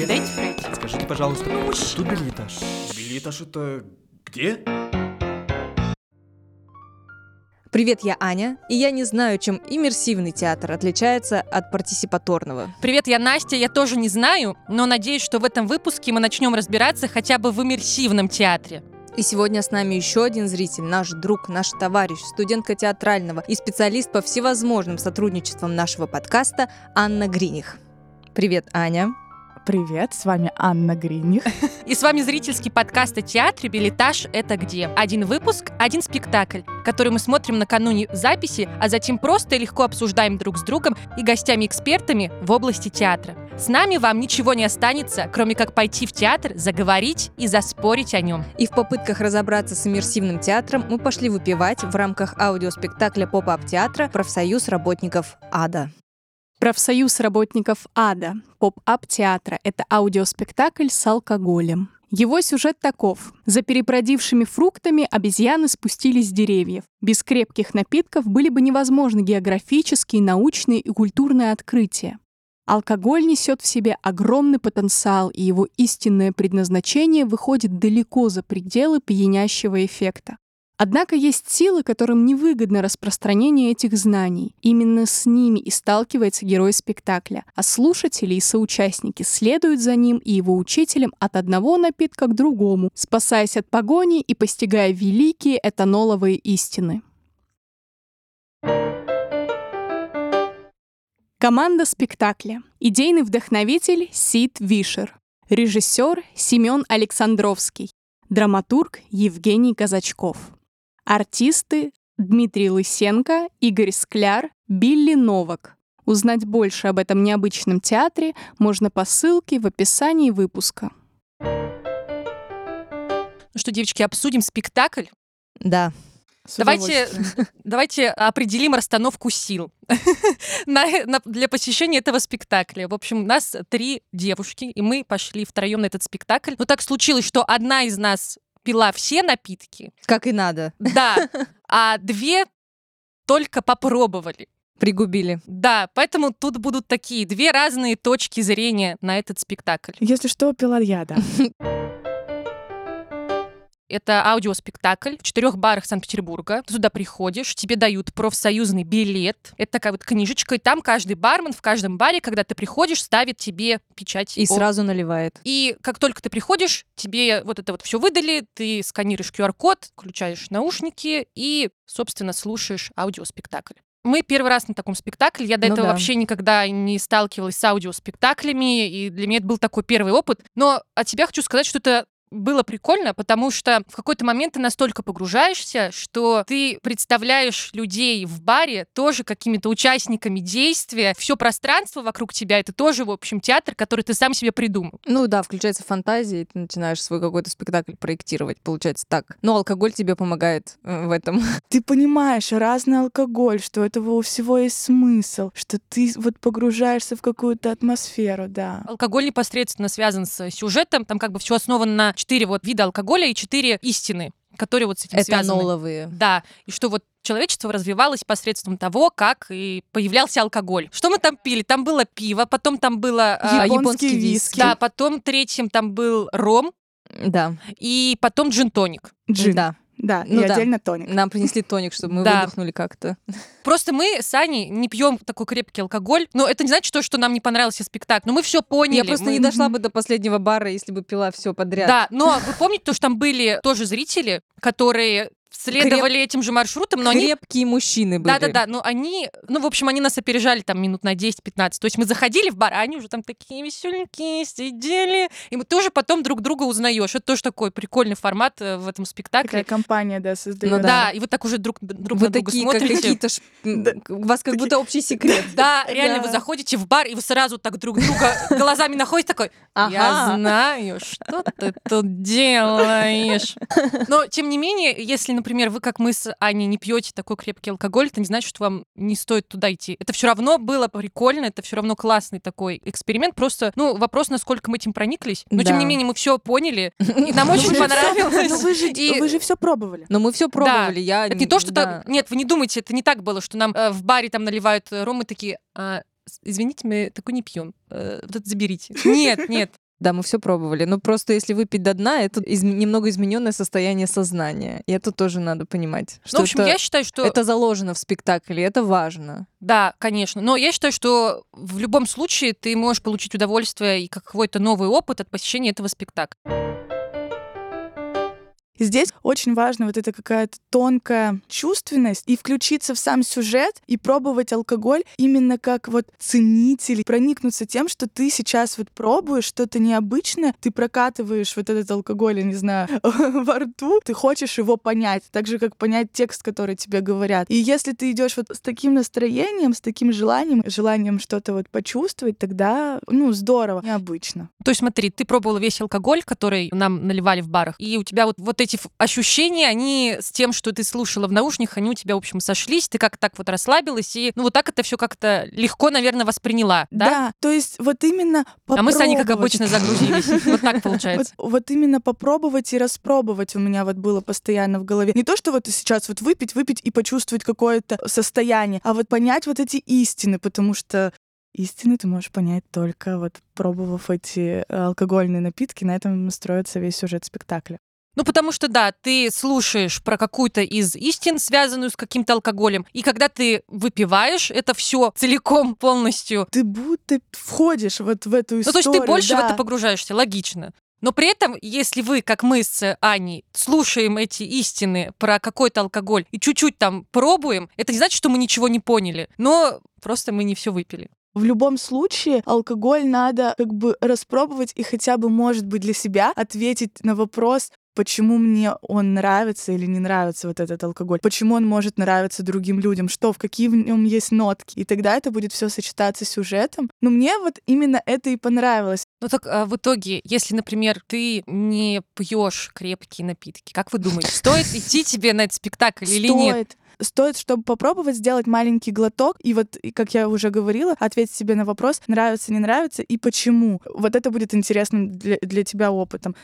где? Дайте пройти. Скажите, пожалуйста, тут билетаж. Билетаж это где? Привет, я Аня, и я не знаю, чем иммерсивный театр отличается от партисипаторного. Привет, я Настя. Я тоже не знаю, но надеюсь, что в этом выпуске мы начнем разбираться хотя бы в иммерсивном театре. И сегодня с нами еще один зритель, наш друг, наш товарищ, студентка театрального и специалист по всевозможным сотрудничествам нашего подкаста Анна Гриних. Привет, Аня. Привет, с вами Анна Гриних. И с вами зрительский подкаст о театре «Билетаж. Это где?». Один выпуск, один спектакль, который мы смотрим накануне записи, а затем просто и легко обсуждаем друг с другом и гостями-экспертами в области театра. С нами вам ничего не останется, кроме как пойти в театр, заговорить и заспорить о нем. И в попытках разобраться с иммерсивным театром мы пошли выпивать в рамках аудиоспектакля поп-ап театра «Профсоюз работников ада». Профсоюз работников ада. Поп-ап театра — это аудиоспектакль с алкоголем. Его сюжет таков. За перепродившими фруктами обезьяны спустились с деревьев. Без крепких напитков были бы невозможны географические, научные и культурные открытия. Алкоголь несет в себе огромный потенциал, и его истинное предназначение выходит далеко за пределы пьянящего эффекта. Однако есть силы, которым невыгодно распространение этих знаний. Именно с ними и сталкивается герой спектакля, а слушатели и соучастники следуют за ним и его учителем от одного напитка к другому, спасаясь от погони и постигая великие этаноловые истины. Команда спектакля. Идейный вдохновитель Сид Вишер. Режиссер Семен Александровский. Драматург Евгений Казачков. Артисты Дмитрий Лысенко, Игорь Скляр, Билли Новак. Узнать больше об этом необычном театре можно по ссылке в описании выпуска. Ну что, девочки, обсудим спектакль? Да. С Давайте, давайте определим расстановку сил на- на- для посещения этого спектакля. В общем, у нас три девушки, и мы пошли втроем на этот спектакль. Но так случилось, что одна из нас пила все напитки, Как и надо. да, а две только попробовали. Пригубили. Да, поэтому тут будут такие две разные точки зрения на этот спектакль. Если что, пила я, да. Это аудиоспектакль в четырех барах Санкт-Петербурга. Ты туда приходишь, тебе дают профсоюзный билет. Это такая вот книжечка, и там каждый бармен в каждом баре, когда ты приходишь, ставит тебе печать. И о- сразу наливает. И как только ты приходишь, тебе вот это вот все выдали, ты сканируешь QR-код, включаешь наушники и, собственно, слушаешь аудиоспектакль. Мы первый раз на таком спектакле. Я до Ну этого да. вообще никогда не сталкивалась с аудиоспектаклями, и для меня это был такой первый опыт. Но от тебя хочу сказать, что это было прикольно, потому что в какой-то момент ты настолько погружаешься, что ты представляешь людей в баре тоже какими-то участниками действия. Все пространство вокруг тебя это тоже, в общем, театр, который ты сам себе придумал. Ну да, включается фантазия, и ты начинаешь свой какой-то спектакль проектировать, получается так. Но алкоголь тебе помогает э, в этом. Ты понимаешь, разный алкоголь, что этого у всего есть смысл, что ты вот погружаешься в какую-то атмосферу, да. Алкоголь непосредственно связан с сюжетом. Там как бы все основано на четыре вот вида алкоголя и четыре истины, которые вот с этим связаны. Этаноловые. Да, и что вот человечество развивалось посредством того, как и появлялся алкоголь. Что мы там пили? Там было пиво, потом там было... а, Японский японский виски. да, потом третьим там был ром, Да. и потом джин-тоник. Джин. Да. Да, Ну и да. отдельно тоник. Нам принесли тоник, чтобы мы Да. выдохнули как-то. Просто мы с Аней не пьем такой крепкий алкоголь. Но это не значит, то, что нам не понравился спектакль. Но мы все поняли. Я просто Мы- не дошла бы до последнего бара, если бы пила все подряд. Да, но вы помните, то, что там были тоже зрители, которые следовали этим же маршрутам, но они Крепкие мужчины были. Да-да-да, но они, ну, в общем, они нас опережали там минут на 10-15. То есть мы заходили в бар, а они уже там такие веселенькие сидели. И мы тоже потом друг друга узнаешь. Это тоже такой прикольный формат э, в этом спектакле. Такая компания, да, создает. Ну да. да. и вы так уже друг, друг Вы на друга такие, как смотрите. какие-то... ш- м, У вас как будто общий секрет. Да, реально, Да. вы заходите в бар, и вы сразу так друг друга глазами находите, такой, я знаю, что ты тут делаешь. Но, тем не менее, если, например, вы, как мы с Аней, не пьете такой крепкий алкоголь, это не значит, что вам не стоит туда идти. Это все равно было прикольно, это все равно классный такой эксперимент. Просто, ну, вопрос, насколько мы этим прониклись. Но, тем Да. не менее, мы все поняли, и нам Ну очень понравилось. Ну вы же, И- вы же все пробовали. Но мы все пробовали. Я Это не то, что да. так... Нет, вы не думайте, это не так было, что нам э, в баре там наливают ром и такие, «А, извините, мы такой не пьем. Э, вот это заберите. Нет, нет. Да, мы все пробовали. Но просто если выпить до дна, это из- немного измененное состояние сознания. И это тоже надо понимать. Что Ну, в общем, это, я считаю, что... это заложено в спектакле, это важно. Да, конечно. Но я считаю, что в любом случае ты можешь получить удовольствие и какой-то новый опыт от посещения этого спектакля. Здесь очень важно вот эта какая-то тонкая чувственность и включиться в сам сюжет и пробовать алкоголь именно как вот ценитель, проникнуться тем, что ты сейчас вот пробуешь что-то необычное, ты прокатываешь вот этот алкоголь, я не знаю, во рту, ты хочешь его понять, так же, как понять текст, который тебе говорят. И если ты идешь вот с таким настроением, с таким желанием, желанием что-то вот почувствовать, тогда, ну, здорово, необычно. То есть смотри, ты пробовала весь алкоголь, который нам наливали в барах, и у тебя вот, вот эти ф- ощущения, они с тем, что ты слушала в наушниках, они у тебя, в общем, сошлись, ты как так вот расслабилась, и ну вот так это все как-то легко, наверное, восприняла, да? то есть вот именно А мы с Аней, как попробовать. обычно, загрузились. Вот так получается. Вот, вот именно попробовать и распробовать у меня вот было постоянно в голове. Не то, что вот сейчас вот выпить, выпить и почувствовать какое-то состояние, а вот понять вот эти истины, потому что истины ты можешь понять только вот пробовав эти э, алкогольные напитки, на этом строится весь сюжет спектакля. Ну, потому что, да, ты слушаешь про какую-то из истин, связанную с каким-то алкоголем, и когда ты выпиваешь это все целиком, полностью, Ты будто входишь вот в эту историю. ну, то есть ты больше в да. это погружаешься, логично. Но при этом, если вы, как мы с Аней, слушаем эти истины про какой-то алкоголь и чуть-чуть там пробуем, это не значит, что мы ничего не поняли, но просто мы не все выпили. В любом случае, алкоголь надо как бы распробовать и хотя бы, может быть, для себя ответить на вопрос, почему мне он нравится или не нравится вот этот алкоголь, почему он может нравиться другим людям, что, в какие в нем есть нотки. И тогда это будет все сочетаться с сюжетом. Но мне вот именно это и понравилось. Ну так а в итоге, если, например, ты не пьешь крепкие напитки, как вы думаете, стоит идти тебе на этот спектакль или нет? Стоит. Чтобы попробовать сделать маленький глоток, и вот, и как я уже говорила, ответить себе на вопрос, нравится, не нравится, и почему. Вот это будет интересным для, для тебя опытом.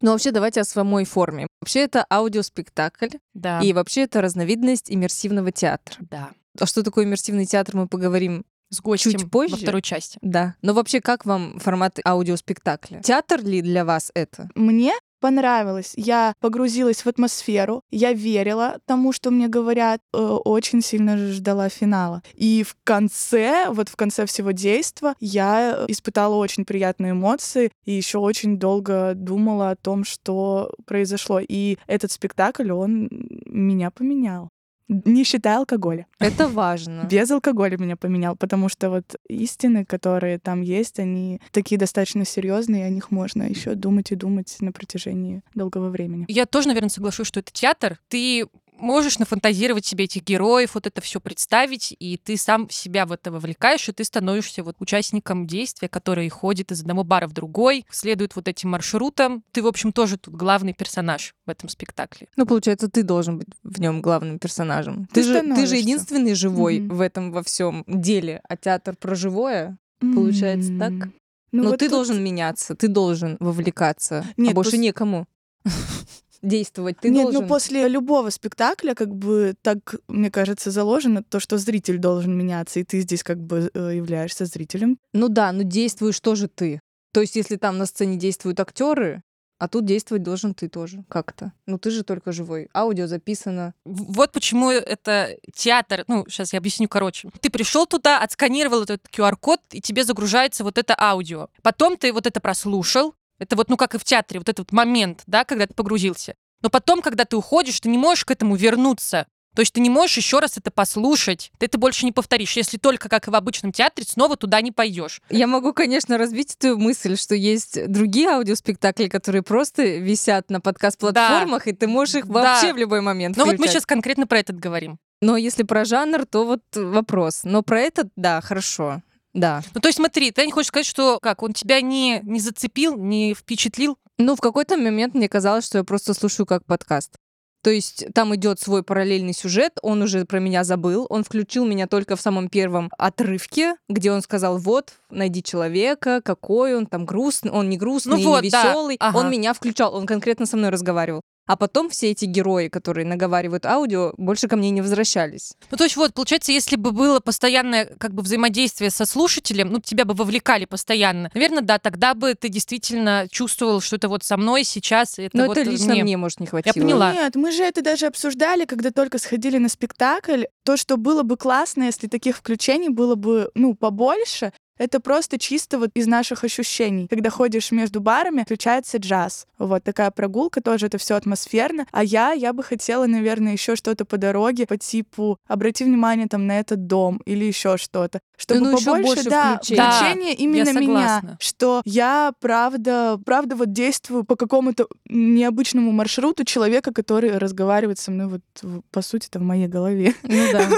Но вообще давайте о самой форме. Вообще это аудиоспектакль, Да. и вообще это разновидность иммерсивного театра. Да. А что такое иммерсивный театр, мы поговорим С гостем Чуть позже. во второй части. Да. Но вообще, как вам формат аудиоспектакля? Театр ли для вас это? Мне понравилось. Я погрузилась в атмосферу, я верила тому, что мне говорят, э, очень сильно ждала финала. И в конце, вот в конце всего действа, я испытала очень приятные эмоции и еще очень долго думала о том, что произошло. И этот спектакль, он меня поменял. Не считая алкоголя. Это важно. Без алкоголя меня поменял, потому что вот истины, которые там есть, они такие достаточно серьезные, и о них можно еще думать и думать на протяжении долгого времени. Я тоже, наверное, соглашусь, что это театр. Ты можешь нафантазировать себе этих героев, вот это все представить, и ты сам себя в это вовлекаешь, и ты становишься вот участником действия, которое ходит из одного бара в другой, следует вот этим маршрутам. Ты, в общем, тоже тут главный персонаж в этом спектакле. Ну, получается, ты должен быть в нем главным персонажем. Ты, Ты же, ты же единственный живой Мгм. в этом во всем деле, а театр про живое. Получается так? М. Но Ну вот ты тут- должен меняться, ты должен вовлекаться, а Нет, больше пос- некому действовать. Ты Нет, должен. ну после любого спектакля, как бы так, мне кажется, заложено то, что зритель должен меняться, и ты здесь как бы э, являешься зрителем. Ну да, но действуешь тоже ты. То есть, если там на сцене действуют актеры, а тут действовать должен ты тоже как-то. Ну ты же только живой. Аудио записано. Вот почему это театр. Ну, сейчас я объясню короче. Ты пришел туда, отсканировал этот QR-код, и тебе загружается вот это аудио. Потом ты вот это прослушал. Это вот, ну, как и в театре, вот этот момент, да, когда ты погрузился. Но потом, когда ты уходишь, ты не можешь к этому вернуться. То есть ты не можешь еще раз это послушать. Ты это больше не повторишь. Если только, как и в обычном театре, снова туда не пойдешь. Я могу, конечно, развить эту мысль, что есть другие аудиоспектакли, которые просто висят на подкаст-платформах, и ты можешь их Да. вообще в любой момент Но вот мы включать. сейчас конкретно про этот говорим. Но если про жанр, то вот вопрос. Но про этот, да, хорошо. Да. Ну, то есть смотри, ты не хочешь сказать, что как, он тебя не, не зацепил, не впечатлил? Ну, в какой-то момент мне казалось, что я просто слушаю как подкаст. То есть там идет свой параллельный сюжет, он уже про меня забыл, он включил меня только в самом первом отрывке, где он сказал, вот, найди человека, какой он, там грустный, он не грустный, Ну вот, не да. веселый. Ага. Он меня включал, он конкретно со мной разговаривал. А потом все эти герои, которые наговаривают аудио, больше ко мне не возвращались. Ну, то есть вот, получается, если бы было постоянное как бы взаимодействие со слушателем, ну, тебя бы вовлекали постоянно, наверное, да, тогда бы ты действительно чувствовал, что это вот со мной сейчас, это Но вот это лично мне. мне, может, не хватило. поняла. Нет, мы же это даже обсуждали, когда только сходили на спектакль. То, что было бы классно, если таких включений было бы, ну, побольше, это просто чисто вот из наших ощущений. Когда ходишь между барами, включается джаз. Вот такая прогулка тоже, это все атмосферно. А я, я бы хотела, наверное, еще что-то по дороге, по типу обрати внимание там на этот дом или еще что-то. Чтобы ну, ещё побольше, больше да, включений. Да, включение именно меня. Что я, правда, правда вот действую по какому-то необычному маршруту человека, который разговаривает со мной вот, по сути, это в моей голове. Ну да.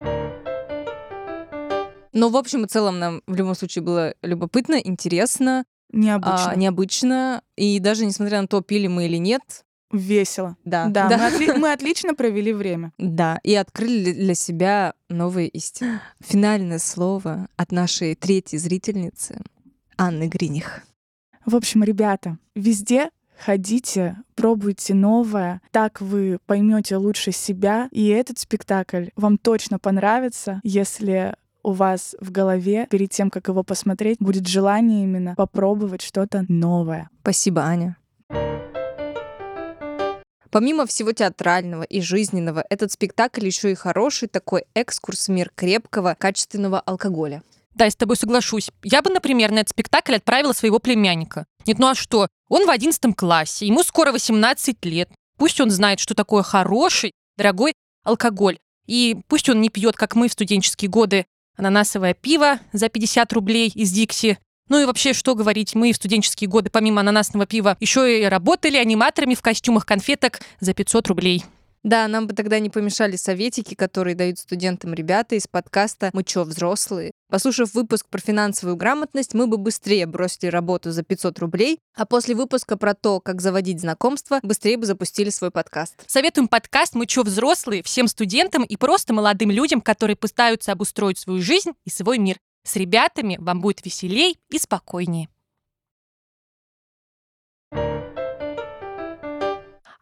Но в общем и целом нам в любом случае было любопытно, интересно, Необычно. а, необычно. И даже несмотря на то, пили мы или нет, Весело. да, Да, Мы, отли- мы отлично провели время. Да, и открыли для себя новые истины. Финальное слово от нашей третьей зрительницы Анны Гриних. В общем, ребята, везде ходите, пробуйте новое, так вы поймете лучше себя, и этот спектакль вам точно понравится, если у вас в голове перед тем, как его посмотреть, будет желание именно попробовать что-то новое. Спасибо, Аня. Помимо всего театрального и жизненного, этот спектакль еще и хороший такой экскурс в мир крепкого, качественного алкоголя. Да, я с тобой соглашусь. Я бы, например, на этот спектакль отправила своего племянника. Нет, ну а что? Он в 11 классе, ему скоро 18 лет. Пусть он знает, что такое хороший, дорогой алкоголь. И пусть он не пьет, как мы в студенческие годы, ананасовое пиво за 50 рублей из Дикси. Ну и вообще, что говорить, мы в студенческие годы, помимо ананасного пива, еще и работали аниматорами в костюмах конфеток за 500 рублей. Да, нам бы тогда не помешали советики, которые дают студентам ребята из подкаста «Мы чё, взрослые?». Послушав выпуск про финансовую грамотность, мы бы быстрее бросили работу за 500 рублей, а после выпуска про то, как заводить знакомства, быстрее бы запустили свой подкаст. Советуем подкаст «Мы чё, взрослые» всем студентам и просто молодым людям, которые пытаются обустроить свою жизнь и свой мир. С ребятами вам будет веселей и спокойнее.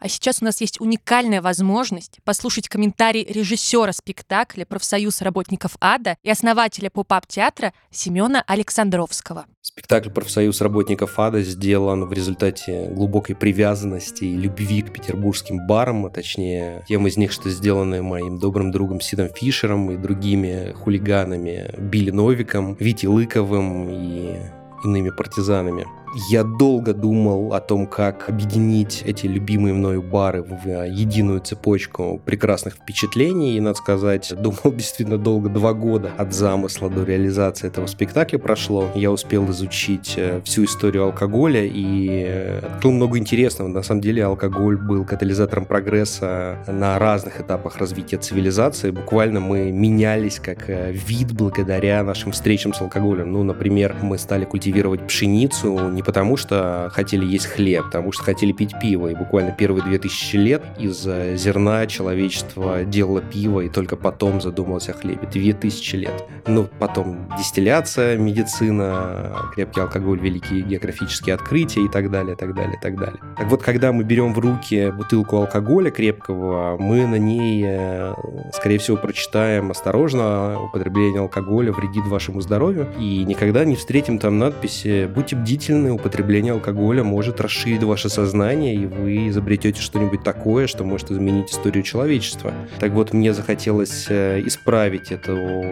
А сейчас у нас есть уникальная возможность послушать комментарий режиссера спектакля «Профсоюз работников ада» и основателя поп-ап-театра Семена Александровского. Спектакль «Профсоюз работников ада» сделан в результате глубокой привязанности и любви к петербургским барам, а точнее тем из них, что сделаны моим добрым другом Сидом Фишером и другими хулиганами Билли Новиком, Вити Лыковым и иными партизанами. Я долго думал о том, как объединить эти любимые мною бары в э, единую цепочку прекрасных впечатлений. И, надо сказать, думал действительно долго, два года от замысла до реализации этого спектакля прошло. Я успел изучить э, всю историю алкоголя и э, открыл много интересного. На самом деле алкоголь был катализатором прогресса на разных этапах развития цивилизации. Буквально мы менялись как вид благодаря нашим встречам с алкоголем. Ну, например, мы стали культивировать пшеницу не потому, что хотели есть хлеб, потому что хотели пить пиво. И буквально первые 2000 лет из э, зерна человечество делало пиво и только потом задумалось о хлебе. 2000 лет. Ну, потом дистилляция, медицина, крепкий алкоголь, великие географические открытия и так далее, так далее, так далее. Так вот, когда мы берем в руки бутылку алкоголя крепкого, мы на ней, э, скорее всего, прочитаем осторожно, употребление алкоголя вредит вашему здоровью, и никогда не встретим там надписи «Будьте бдительны, употребление алкоголя может расширить ваше сознание, и вы изобретете что-нибудь такое, что может изменить историю человечества». Так вот, мне захотелось э, исправить эту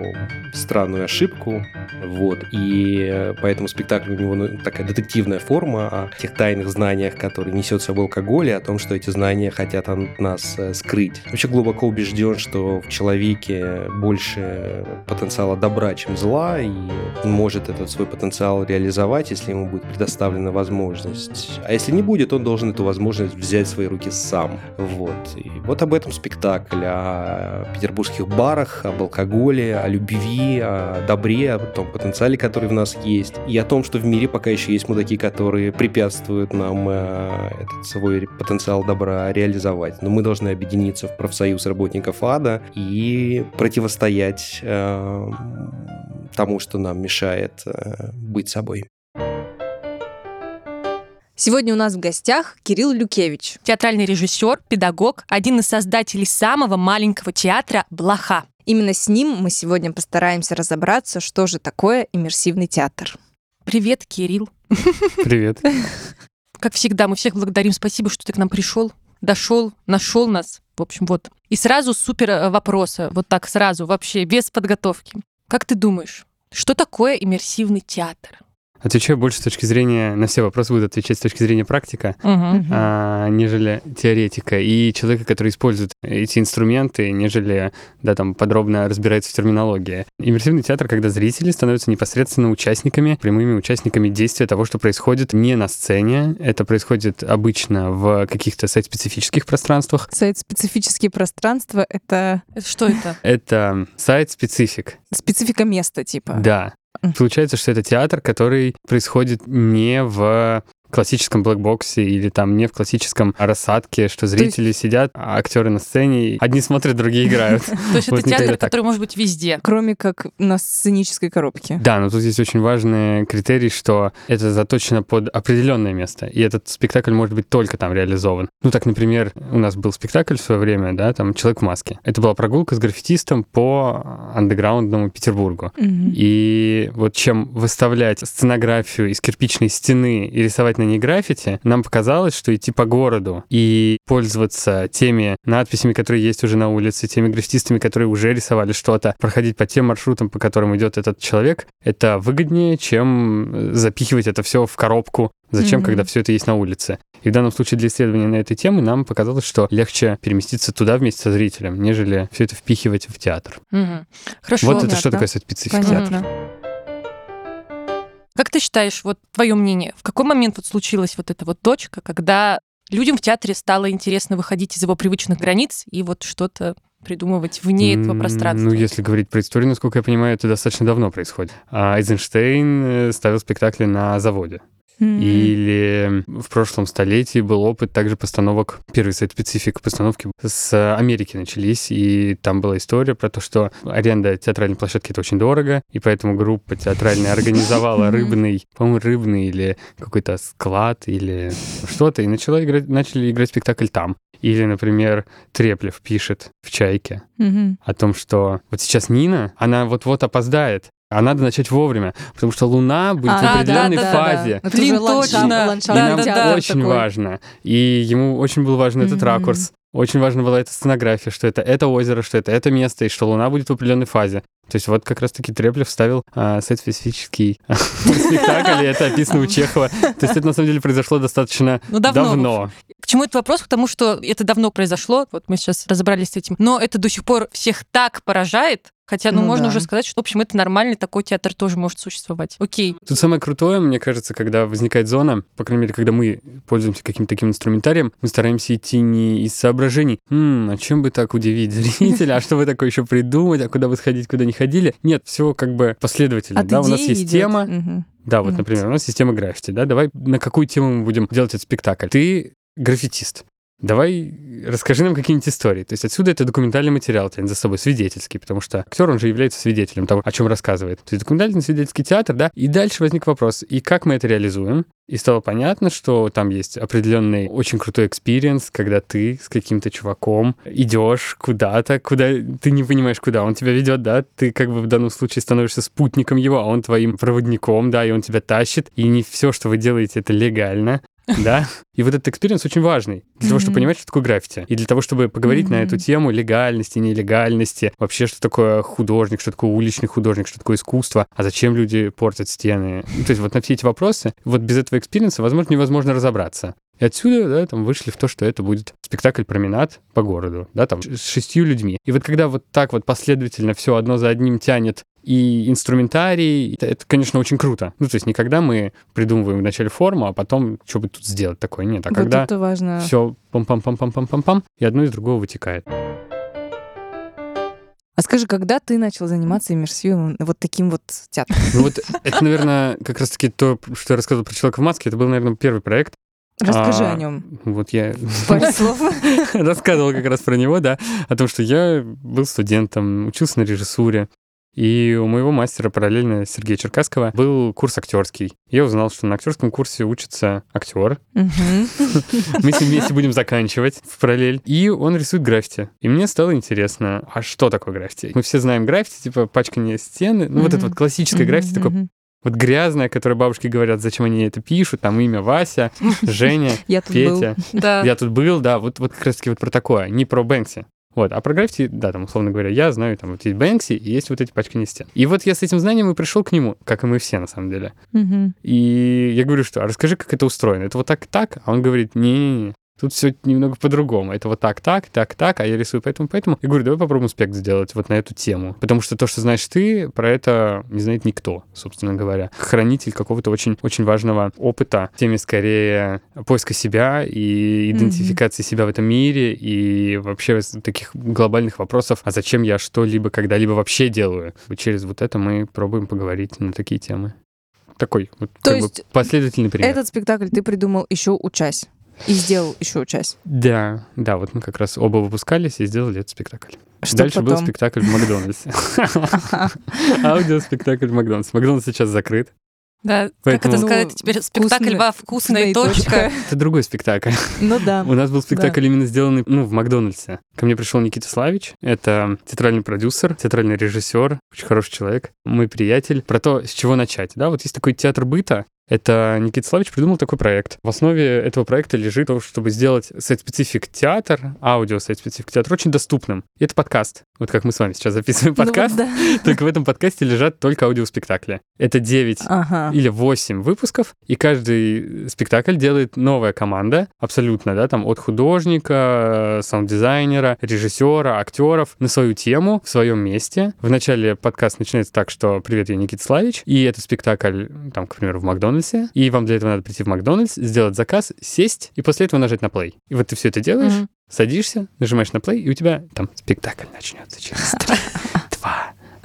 странную ошибку, вот, и поэтому спектакль у него ну, такая детективная форма о тех тайных знаниях, которые несет с собой алкоголь, и о том, что эти знания хотят от нас э, скрыть. Вообще глубоко убежден, что в человеке больше потенциала добра, чем зла, и он может этот свой потенциал реализовать, если ему будет предоставлена возможность. А если не будет, он должен эту возможность взять в свои руки сам. Вот. И вот об этом спектакль, о петербургских барах, об алкоголе, о любви, о добре, о том потенциале, который в нас есть, и о том, что в мире пока еще есть мудаки, которые препятствуют нам э, этот свой потенциал добра реализовать. Но мы должны объединиться в профсоюз работников ада и противостоять э, тому, что нам мешает э, быть собой. Сегодня у нас в гостях Кирилл Люкевич. Театральный режиссер, педагог, один из создателей самого маленького театра «Блоха». Именно с ним мы сегодня постараемся разобраться, что же такое иммерсивный театр. Привет, Кирилл. Привет. Как всегда, мы всех благодарим. Спасибо, что ты к нам пришел, дошел, нашел нас. В общем, вот. И сразу супер э, вопросы. Вот так сразу, вообще, без подготовки. Как ты думаешь, что такое иммерсивный театр? Отвечаю больше с точки зрения, на все вопросы буду отвечать с точки зрения практика, Мгм. а, нежели теоретика, и человека, который использует эти инструменты, нежели, да, там, подробно разбирается в терминологии. Иммерсивный театр, когда зрители становятся непосредственно участниками, прямыми участниками действия того, что происходит не на сцене, это происходит обычно в каких-то сайт-специфических пространствах, Сайт-специфические пространства — это Это Что это? это сайт-специфик, специфика места, типа. Да. Получается, что это театр, который происходит не в классическом блэкбоксе или там не в классическом рассадке, что зрители сидят, а актеры на сцене, одни смотрят, другие играют. То есть это театр, который может быть везде. Кроме как на сценической коробке. Да, но тут есть очень важный критерий, что это заточено под определенное место, и этот спектакль может быть только там реализован. Ну так, например, у нас был спектакль в свое время, да, там «Человек в маске». Это была прогулка с граффитистом по андеграундному Петербургу. И вот чем выставлять сценографию из кирпичной стены и рисовать на ней граффити, нам показалось, что идти по городу и пользоваться теми надписями, которые есть уже на улице, теми граффитистами, которые уже рисовали что-то, проходить по тем маршрутам, по которым идет этот человек, это выгоднее, чем э, запихивать это все в коробку. Зачем, Мгм. когда все это есть на улице? И в данном случае для исследования на этой темы нам показалось, что легче переместиться туда вместе со зрителем, нежели все это впихивать в театр. Мгм. Хорошо. вот это что понятно. такое специфика Понятно. театра? Как ты считаешь, вот твое мнение, в какой момент вот случилась вот эта вот точка, когда людям в театре стало интересно выходить из его привычных границ и вот что-то придумывать вне этого пространства? Ну, если говорить про историю, насколько я понимаю, это достаточно давно происходит. А Эйзенштейн э, ставил спектакли на заводе. Или в прошлом столетии был опыт также постановок, первый сайт специфик постановки с Америки начались, и там была история про то, что аренда театральной площадки это очень дорого, и поэтому группа театральная организовала рыбный, по-моему, рыбный или какой-то склад или что-то, и начала играть, начали играть спектакль там. Или, например, Треплев пишет в «Чайке», Мгм. о том, что вот сейчас Нина, она вот-вот опоздает, а надо начать вовремя, потому что Луна будет А, в да, определенной да, да, фазе. да. Это Блин, уже ландшафт- точно. И ландшафтный Да, нам да, театр очень такой. важно. И ему очень был важен этот Мгм. ракурс. Очень важна была эта сценография, что это это озеро, что это это место, и что Луна будет в определенной фазе. То есть вот как раз-таки Треплев вставил а, сайт-специфический спектакль, и это описано у Чехова. То есть это на самом деле произошло достаточно Ну, давно. давно. К чему этот вопрос? Потому что это давно произошло, вот мы сейчас разобрались с этим, но это до сих пор всех так поражает, хотя, ну, Ну можно да. уже сказать, что, в общем, это нормальный такой театр тоже может существовать. Окей. Тут самое крутое, мне кажется, когда возникает зона, по крайней мере, когда мы пользуемся каким-то таким инструментарием, мы стараемся идти не из соображений, «М, а чем бы так удивить зрителя, а что бы такое еще придумать, а куда бы сходить, куда не ходили. Нет, все как бы последовательно. От да, у нас есть идет. тема, Мгм. да, вот, Мгм. например, у нас есть тема граффити, да, давай на какую тему мы будем делать этот спектакль? Ты граффитист. Давай расскажи нам какие-нибудь истории. То есть отсюда это документальный материал тянет за собой, свидетельский, потому что актер, он же является свидетелем того, о чем рассказывает. То есть документальный свидетельский театр, да, и дальше возник вопрос, и как мы это реализуем? И стало понятно, что там есть определенный очень крутой experience, когда ты с каким-то чуваком идешь куда-то, куда ты не понимаешь, куда он тебя ведет, да, ты как бы в данном случае становишься спутником его, а он твоим проводником, да, и он тебя тащит, и не все, что вы делаете, это легально, да. И вот этот experience очень важный для того, чтобы понимать, что такое граффити. И для того, чтобы поговорить на эту тему легальности, нелегальности, вообще, что такое художник, что такое уличный художник, что такое искусство, а зачем люди портят стены. То есть вот на все эти вопросы, вот без этого experience а, возможно, невозможно разобраться. И отсюда, да, там вышли в то, что это будет спектакль-променад по городу, да, там с шестью людьми. И вот когда вот так вот последовательно все одно за одним тянет и инструментарий, это, это, конечно, очень круто. Ну, то есть не когда мы придумываем вначале форму, а потом что бы тут сделать такое, нет, а Вот когда это важно. все пам-пам-пам-пам-пам-пам-пам, и одно из другого вытекает. А скажи, когда ты начал заниматься иммерсивным вот таким вот театром? Ну вот это, наверное, как раз-таки то, что я рассказывал про «Человека в маске», это был, наверное, первый проект. Расскажи А, о нем. Вот я Пару слов. рассказывал как раз про него, да, о том, что я был студентом, учился на режиссуре, И у моего мастера параллельно Сергея Черкасского был курс актерский. Я узнал, что на актерском курсе учится актер. Мы с ним вместе будем заканчивать в параллель. И он рисует граффити. И мне стало интересно, а что такое граффити? Мы все знаем граффити, типа пачкание стены. Ну, вот это вот классическое граффити, такое вот грязное, которое бабушки говорят, зачем они это пишут, там имя Вася, Женя, Я тут был. Петя. Да. Я тут был, да, вот, вот как раз таки вот про такое, не про Бэнкси. Вот, а про граффити, да, там, условно говоря, я знаю, там, вот есть Бэнкси и есть вот эти пачкания стен. И вот я с этим знанием и пришел к нему, как и мы все, на самом деле. Мгм. И я говорю, что, а расскажи, как это устроено. Это вот так и так? А он говорит, не-не-не, тут все немного по-другому. Это вот так, так, так, так, а я рисую поэтому, поэтому. Я говорю, давай попробуем спект сделать вот на эту тему. Потому что то, что знаешь ты, про это не знает никто, собственно говоря. Хранитель какого-то очень, очень важного опыта в теме скорее поиска себя и идентификации себя в этом мире и вообще таких глобальных вопросов, а зачем я что-либо когда-либо вообще делаю. И через вот это мы пробуем поговорить на такие темы. Такой вот То как бы есть последовательный пример. Этот спектакль ты придумал еще учась. И сделал еще учась. Да, да, вот мы как раз оба выпускались и сделали этот спектакль. Что Дальше был потом? спектакль в Макдональдсе. Аудиоспектакль в Макдональдсе. Макдональдс сейчас закрыт. Да, как это сказать теперь? Спектакль во вкусная точка. Это другой спектакль. Ну да. У нас был спектакль именно сделанный, ну, в Макдональдсе. Ко мне пришел Никита Славич. Это театральный продюсер, театральный режиссер, очень хороший человек, мой приятель. Про то, с чего начать. Да, вот есть такой театр быта, это Никита Славич придумал такой проект. В основе этого проекта лежит то, чтобы сделать сайт-специфик театр, аудио сайт-специфик театр очень доступным. И это подкаст. Вот как мы с вами сейчас записываем Ну вот подкаст, да. только в этом подкасте лежат только аудиоспектакли. Это 9 Ага. или 8 выпусков, и каждый спектакль делает новая команда, абсолютно, да, там от художника, э, саунд-дизайнера, режиссера, актеров на свою тему, в своем месте. Вначале подкаст начинается так, что «Привет, я Никита Славич», и этот спектакль, там, к примеру, в Макдональдсе, и вам для этого надо прийти в Макдональдс, сделать заказ, сесть, и после этого нажать на плей. И вот ты все это делаешь, Мгм. Садишься, нажимаешь на плей, и у тебя там спектакль начнется через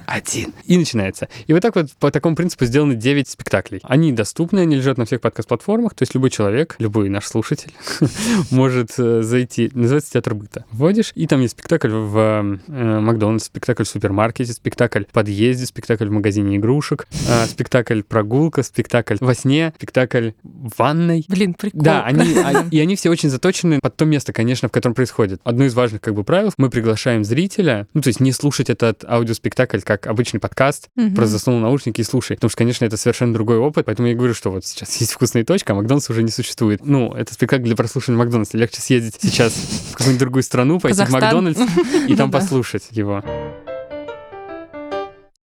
один. И начинается. И вот так вот по такому принципу сделаны 9 спектаклей. Они доступны, они лежат на всех подкаст-платформах, то есть любой человек, любой наш слушатель может э, зайти. Называется «Театр быта». Вводишь, и там есть спектакль в э, Макдональдс, спектакль в супермаркете, спектакль в подъезде, спектакль в магазине игрушек, э, спектакль «Прогулка», спектакль во сне, спектакль в ванной. Блин, прикольно. Да, они, а- и они все очень заточены под то место, конечно, в котором происходит. Одно из важных как бы правил, мы приглашаем зрителя, ну, то есть не слушать этот аудиоспектакль как обычный подкаст, Мгм. просто заснул наушники и слушай. Потому что, конечно, это совершенно другой опыт, поэтому я говорю, что вот сейчас есть вкусная точка, а Макдональдс уже не существует. Ну, это спектакль для прослушивания Макдональдса. Легче съездить сейчас в какую-нибудь другую страну, пойти в. Макдональдс и там да. послушать его.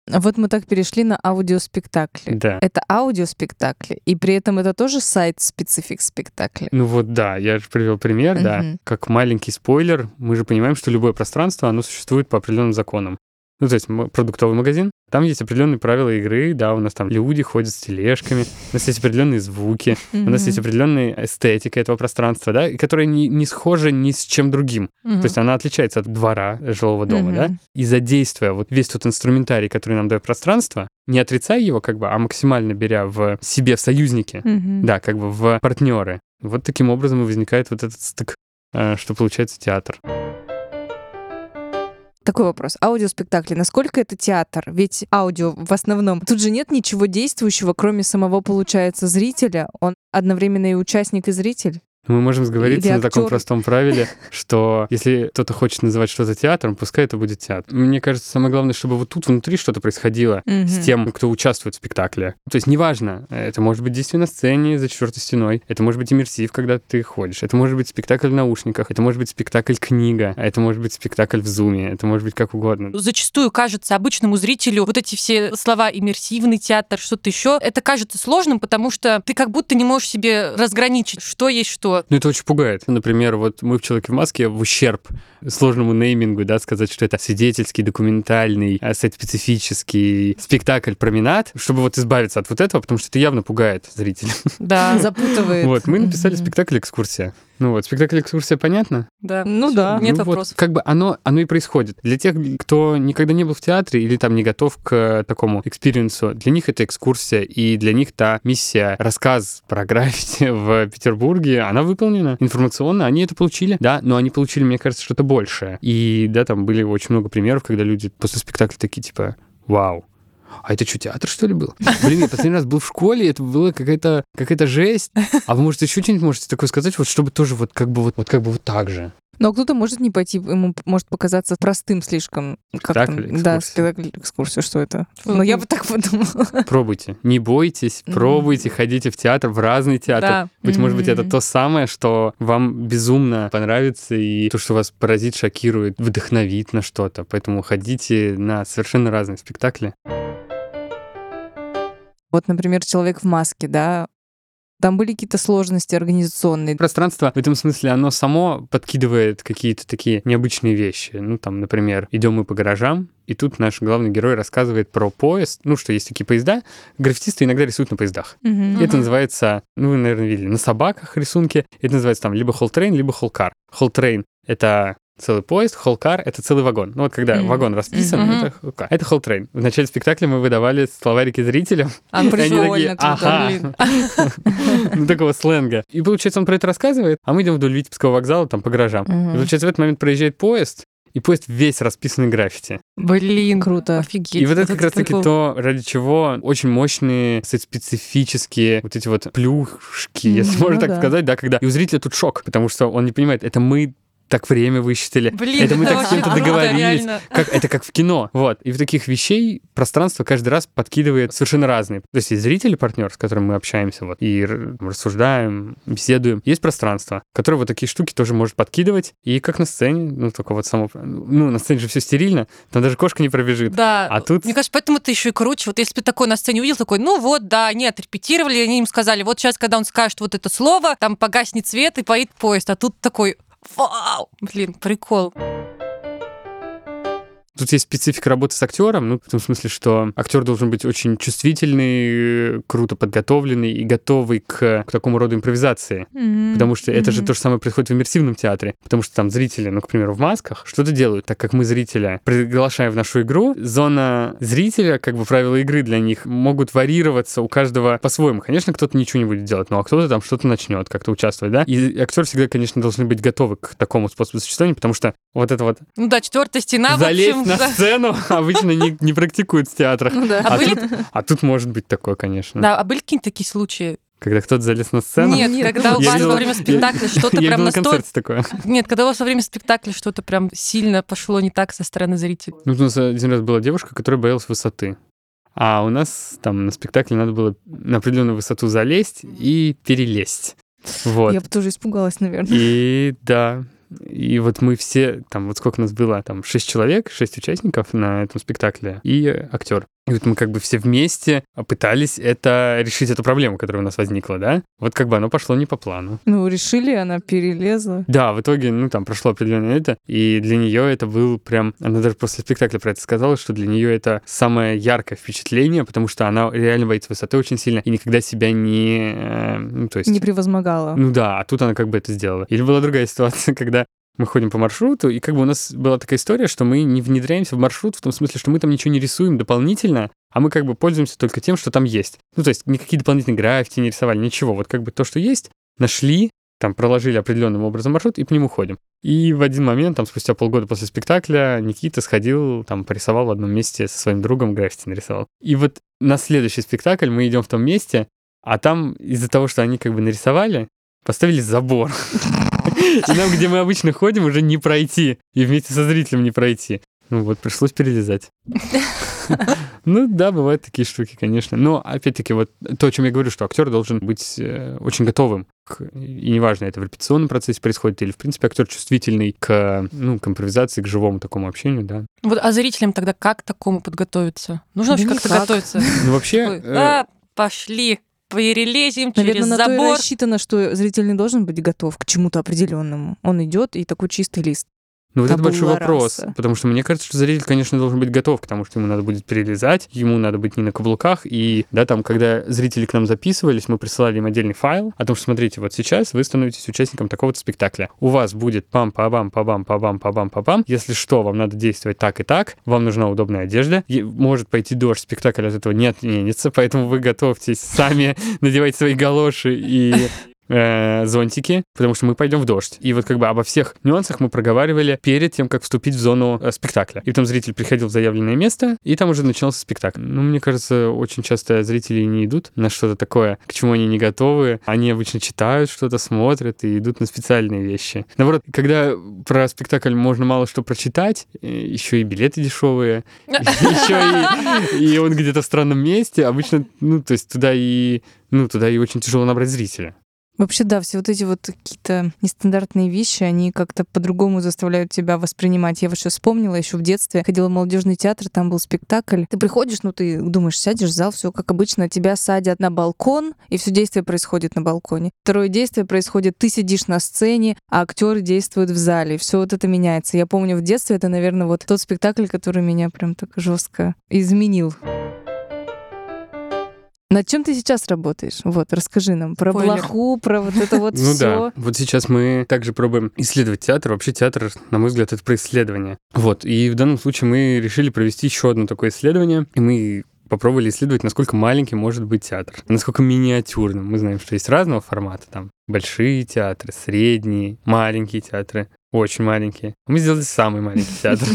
Вот мы так перешли на аудиоспектакли. Да. Это аудиоспектакли, и при этом это тоже сайт-специфик спектакли. Ну вот да, я же привел пример, да. Мгм. Как маленький спойлер, мы же понимаем, что любое пространство, оно существует по определенным законам. Ну, то есть продуктовый магазин, там есть определенные правила игры, да, у нас там люди ходят с тележками, у нас есть определенные звуки, у нас есть определенная эстетика этого пространства, да, которая не, не схожа ни с чем другим. Мгм. То есть она отличается от двора жилого дома, Мгм. да, и задействуя вот весь тот инструментарий, который нам дает пространство, не отрицая его как бы, а максимально беря в себе в союзники, Мгм. да, как бы в партнеры. Вот таким образом и возникает вот этот стык, э, что получается театр. Такой вопрос. Аудиоспектакли. Насколько это театр? Ведь аудио в основном... Тут же нет ничего действующего, кроме самого, получается, зрителя. Он одновременно и участник, и зритель. Мы можем сговориться Или на таком актёр. простом правиле, что если кто-то хочет называть что-то театром, пускай это будет театр. Мне кажется, самое главное, чтобы вот тут внутри что-то происходило Мгм. с тем, кто участвует в спектакле. То есть неважно, это может быть действие на сцене за четвертой стеной, это может быть иммерсив, когда ты ходишь, это может быть спектакль в наушниках, это может быть спектакль книга, а это может быть спектакль в зуме, это может быть как угодно. Зачастую кажется обычному зрителю вот эти все слова иммерсивный театр, что-то еще, это кажется сложным, потому что ты как будто не можешь себе разграничить, что есть что. Ну, это очень пугает. Например, вот мы в «Человеке в маске» в ущерб сложному неймингу, да, сказать, что это свидетельский, документальный, а, сайт-специфический спектакль «Променад», чтобы вот избавиться от вот этого, потому что это явно пугает зрителя. Да, Запутывает. Вот, мы написали спектакль «Экскурсия». Ну вот, спектакль «Экскурсия» понятно? да. Ну да. Нет Ну вот, вопросов. как бы оно, оно и происходит. Для тех, кто никогда не был в театре или там не готов к э, такому experience у, для них это экскурсия, и для них та миссия, рассказ про граффити в Петербурге, она выполнена информационно, они это получили, да, но они получили, мне кажется, что-то большее. И, да, там были очень много примеров, когда люди после спектакля такие, типа, Вау. А это что, театр, что ли, был? Блин, я последний раз был в школе, это была какая-то какая жесть. А вы, может, еще что-нибудь можете такое сказать, вот чтобы тоже вот как бы вот, вот как бы вот так же? Но кто-то может не пойти, ему может показаться простым слишком. Как там? Да, спектакль, экскурсия, что это? Ну, я бы так подумала. Пробуйте. Не бойтесь, пробуйте, ходите в театр, в разный театр. Да. Быть может быть, это то самое, что вам безумно понравится, и то, что вас поразит, шокирует, вдохновит на что-то. Поэтому ходите на совершенно разные спектакли. Вот, например, человек в маске, да, там были какие-то сложности организационные. Пространство в этом смысле, оно само подкидывает какие-то такие необычные вещи. Ну, там, например, идем мы по гаражам, и тут наш главный герой рассказывает про поезд, ну, что есть такие поезда. Граффитисты иногда рисуют на поездах. Мгм. Это называется, ну, вы, наверное, видели, на собаках рисунки. Это называется там либо whole train, либо whole car. Whole train — это целый поезд, whole car — это целый вагон. Ну, вот когда Мгм. вагон расписан, Мгм. это whole car. Это whole train. В начале спектакля мы выдавали словарики зрителям. А, такие, ага. Ну, такого сленга. И, получается, он про это рассказывает, а мы идем вдоль Витебского вокзала, там, по гаражам. И, получается, в этот момент проезжает поезд, и поезд весь расписанный граффити. Блин, Круто. офигеть. И вот это как раз-таки прикол. то, ради чего очень мощные, кстати, специфические вот эти вот плюшки, если Мгм, можно ну так да. сказать, да, когда и у зрителя тут шок, потому что он не понимает, это мы так время высчитали, Блин, это мы так с кем-то круто, договорились, реально. как, это как в кино, вот. И в таких вещей пространство каждый раз подкидывает совершенно разные. То есть есть зритель, партнер, с которым мы общаемся, вот, и рассуждаем, беседуем. Есть пространство, которое вот такие штуки тоже может подкидывать. И как на сцене, ну, только вот само... Ну, на сцене же все стерильно, там даже кошка не пробежит. Да, А тут- мне кажется, поэтому это еще и круче. Вот если бы ты такой на сцене увидел, такой, ну вот, да, нет, репетировали, они им сказали, вот сейчас, когда он скажет вот это слово, там погаснет свет и поедет поезд, а тут такой, вау, блин, прикол. Тут есть специфика работы с актером, ну, в том смысле, что актер должен быть очень чувствительный, круто подготовленный и готовый к, к такому роду импровизации. Мгм. Потому что это же Мгм. то же самое происходит в иммерсивном театре. Потому что там зрители, ну, к примеру, в масках что-то делают. Так как мы зрителя приглашаем в нашу игру, зона зрителя, как бы правила игры для них могут варьироваться у каждого по-своему. Конечно, кто-то ничего не будет делать, ну, а кто-то там что-то начнет как-то участвовать, да? И актер всегда, конечно, должны быть готовы к такому способу существования, потому что вот это вот Ну да, четвертая стена, залезть на да. сцену обычно не, не практикуют в театрах. Ну да. А А, были- тут, а тут может быть такое, конечно. Да, а были какие-то такие случаи? Когда кто-то залез на сцену. Нет, когда у вас во время спектакля что-то прям на настолько... концерте такое. Нет, когда у вас во время спектакля что-то прям сильно пошло не так со стороны зрителей. Ну, у нас один раз была девушка, которая боялась высоты. А у нас там на спектакле надо было на определенную высоту залезть и перелезть. Вот. Я бы тоже испугалась, наверное. И да, и вот мы все, там, вот сколько нас было, там, шесть человек, шесть участников на этом спектакле и актер. И вот мы как бы все вместе пытались это решить эту проблему, которая у нас возникла, да? Вот как бы оно пошло не по плану. Ну, решили, она перелезла. Да, в итоге, ну, там прошло определенное это, и для нее это был прям... Она даже после спектакля про это сказала, что для нее это самое яркое впечатление, потому что она реально боится высоты очень сильно и никогда себя не... э, ну, то есть... Не превозмогала. Ну да, а тут она как бы это сделала. Или была другая ситуация, когда мы ходим по маршруту, и как бы у нас была такая история, что мы не внедряемся в маршрут в том смысле, что мы там ничего не рисуем дополнительно, а мы как бы пользуемся только тем, что там есть. Ну, то есть никакие дополнительные граффити не рисовали, ничего. Вот как бы то, что есть, нашли, там проложили определенным образом маршрут и по нему ходим. И в один момент, там спустя полгода после спектакля, Никита сходил, там порисовал в одном месте со своим другом граффити нарисовал. И вот на следующий спектакль мы идем в том месте, а там из-за того, что они как бы нарисовали, поставили забор. И нам, где мы обычно ходим, уже не пройти. И вместе со зрителем не пройти. Ну вот, пришлось перелезать. Ну да, бывают такие штуки, конечно. Но опять-таки вот то, о чем я говорю, что актер должен быть э, очень готовым. К, и неважно, это в репетиционном процессе происходит или, в принципе, актер чувствительный к, ну, к импровизации, к живому такому общению, да. Вот, а зрителям тогда как к такому подготовиться? Нужно вообще Да как-то готовиться. Ну вообще... Э, Да, пошли, перелезем Наверное, через на забор. рассчитано, что зритель не должен быть готов к чему-то определенному. Он идет и такой чистый лист. Ну, вот это большой вопрос. раса. Потому что мне кажется, что зритель, конечно, должен быть готов к тому, что ему надо будет перелезать, ему надо быть не на каблуках. И, да, там, когда зрители к нам записывались, мы присылали им отдельный файл о том, что, смотрите, вот сейчас вы становитесь участником такого-то спектакля. У вас будет пам-па-бам, па-бам, па-бам, па-бам, па-бам. Если что, вам надо действовать так и так. Вам нужна удобная одежда. Е- Может пойти дождь, спектакль от этого не отменится, поэтому вы готовьтесь сами, надевайте свои галоши и э, зонтики, потому что мы пойдем в дождь. И вот как бы обо всех нюансах мы проговаривали перед тем, как вступить в зону э, спектакля. И потом зритель приходил в заявленное место, и там уже начался спектакль. Ну, мне кажется, очень часто зрители не идут на что-то такое, к чему они не готовы. Они обычно читают что-то, смотрят и идут на специальные вещи. Наоборот, когда про спектакль можно мало что прочитать, э, еще и билеты дешевые, еще и, и он где-то в странном месте, обычно, ну, то есть туда и, ну, туда и очень тяжело набрать зрителя. Вообще, да, все вот эти вот какие-то нестандартные вещи, они как-то по-другому заставляют тебя воспринимать. Я сейчас вспомнила, еще в детстве ходила в молодежный театр, там был спектакль. Ты приходишь, ну ты думаешь, сядешь в зал, все как обычно, тебя садят на балкон, и все действие происходит на балконе. Второе действие происходит, ты сидишь на сцене, а актеры действуют в зале. Все вот это меняется. Я помню, в детстве это, наверное, вот тот спектакль, который меня прям так жестко изменил. Над чем ты сейчас работаешь? Вот, расскажи нам про Спойлер. блоху, про вот это вот Ну все. да, вот сейчас мы также пробуем исследовать театр. Вообще театр, на мой взгляд, это про исследование. Вот, и в данном случае мы решили провести еще одно такое исследование, и мы попробовали исследовать, насколько маленький может быть театр, насколько миниатюрным. Мы знаем, что есть разного формата, там большие театры, средние, маленькие театры, очень маленькие. Мы сделали самый маленький театр.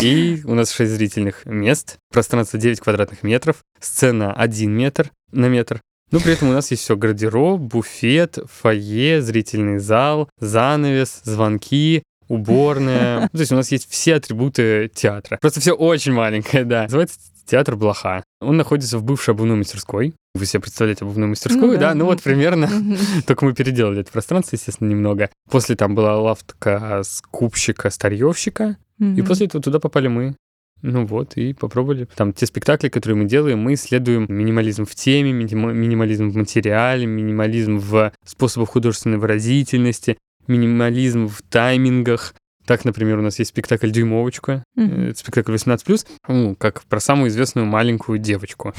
И у нас 6 зрительных мест, пространство 9 квадратных метров, сцена 1 метр на метр. Но при этом у нас есть все гардероб, буфет, фойе, зрительный зал, занавес, звонки, уборная. То есть у нас есть все атрибуты театра. Просто все очень маленькое, да. Называется театр Блоха. Он находится в бывшей обувной мастерской. Вы себе представляете обувную мастерскую, Ну да. да? Ну вот примерно. Только мы переделали это пространство, естественно, немного. После там была лавка скупщика, старьевщика. И после этого туда попали мы. Ну вот, и попробовали. Там те спектакли, которые мы делаем, мы исследуем минимализм в теме, минима- минимализм в материале, минимализм в способах художественной выразительности, минимализм в таймингах. Так, например, у нас есть спектакль «Дюймовочка», это спектакль 18+, ну, как про самую известную маленькую девочку.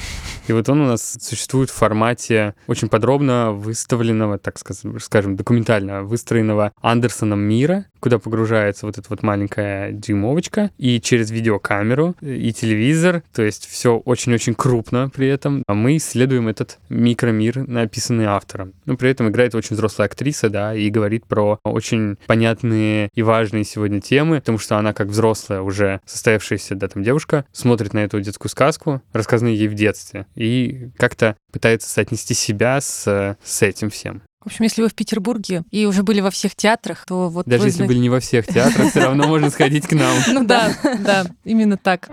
И вот он у нас существует в формате очень подробно выставленного, так скажем, документально выстроенного Андерсоном мира, куда погружается вот эта вот маленькая дюймовочка, и через видеокамеру, и телевизор, то есть все очень-очень крупно при этом. А мы исследуем этот микромир, написанный автором. Но при этом играет очень взрослая актриса, да, и говорит про очень понятные и важные сегодня темы, потому что она как взрослая уже состоявшаяся, да, там девушка, смотрит на эту детскую сказку, рассказанную ей в детстве, и как-то пытается соотнести себя с, с этим всем. В общем, если вы в Петербурге и уже были во всех театрах, то вот Даже вы если были не во всех театрах, все равно можно сходить к нам. Ну да, да, именно так.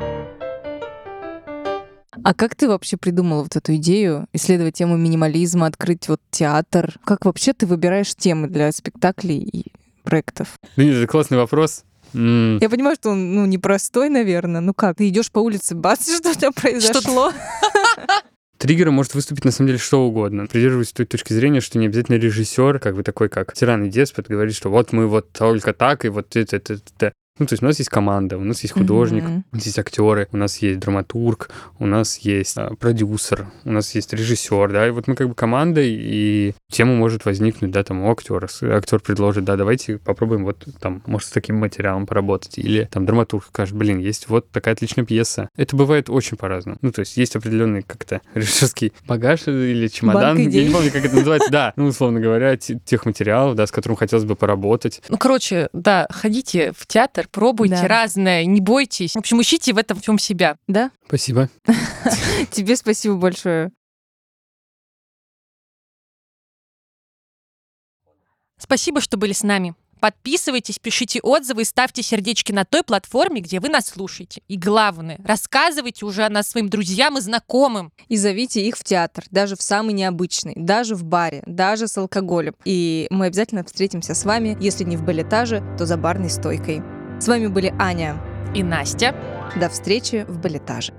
А как ты вообще придумала вот эту идею исследовать тему минимализма, открыть вот театр? Как вообще ты выбираешь темы для спектаклей и проектов? Ну, это классный вопрос. Я понимаю, что он ну, непростой, наверное. Ну как, ты идешь по улице, бац, что у тебя произошло? Триггером может выступить на самом деле что угодно. Придерживаюсь той точки зрения, что не обязательно режиссер, как бы такой, как тиран и деспот, говорит, что вот мы вот только так, и вот это, это, это. Ну, то есть у нас есть команда, у нас есть художник, Мгм. у нас есть актеры, у нас есть драматург, у нас есть а, продюсер, у нас есть режиссер, да, и вот мы как бы команда, и тема может возникнуть, да, там у актера. Актер предложит, да, давайте попробуем вот там, может, с таким материалом поработать. Или там драматург скажет, блин, есть вот такая отличная пьеса. Это бывает очень по-разному. Ну, то есть есть определенный как-то режиссерский багаж или чемодан, я не помню, как это называется, да, ну, условно говоря, те- тех материалов, да, с которым хотелось бы поработать. Ну, короче, да, ходите в театр, пробуйте Да. разное, не бойтесь. В общем, ищите в этом всем себя. Да? Спасибо. Тебе спасибо большое. Спасибо, что были с нами. Подписывайтесь, пишите отзывы и ставьте сердечки на той платформе, где вы нас слушаете. И главное, рассказывайте уже о нас своим друзьям и знакомым. И зовите их в театр, даже в самый необычный, даже в баре, даже с алкоголем. И мы обязательно встретимся с вами, если не в балетаже, то за барной стойкой. С вами были Аня. И Настя. До встречи в балетаже.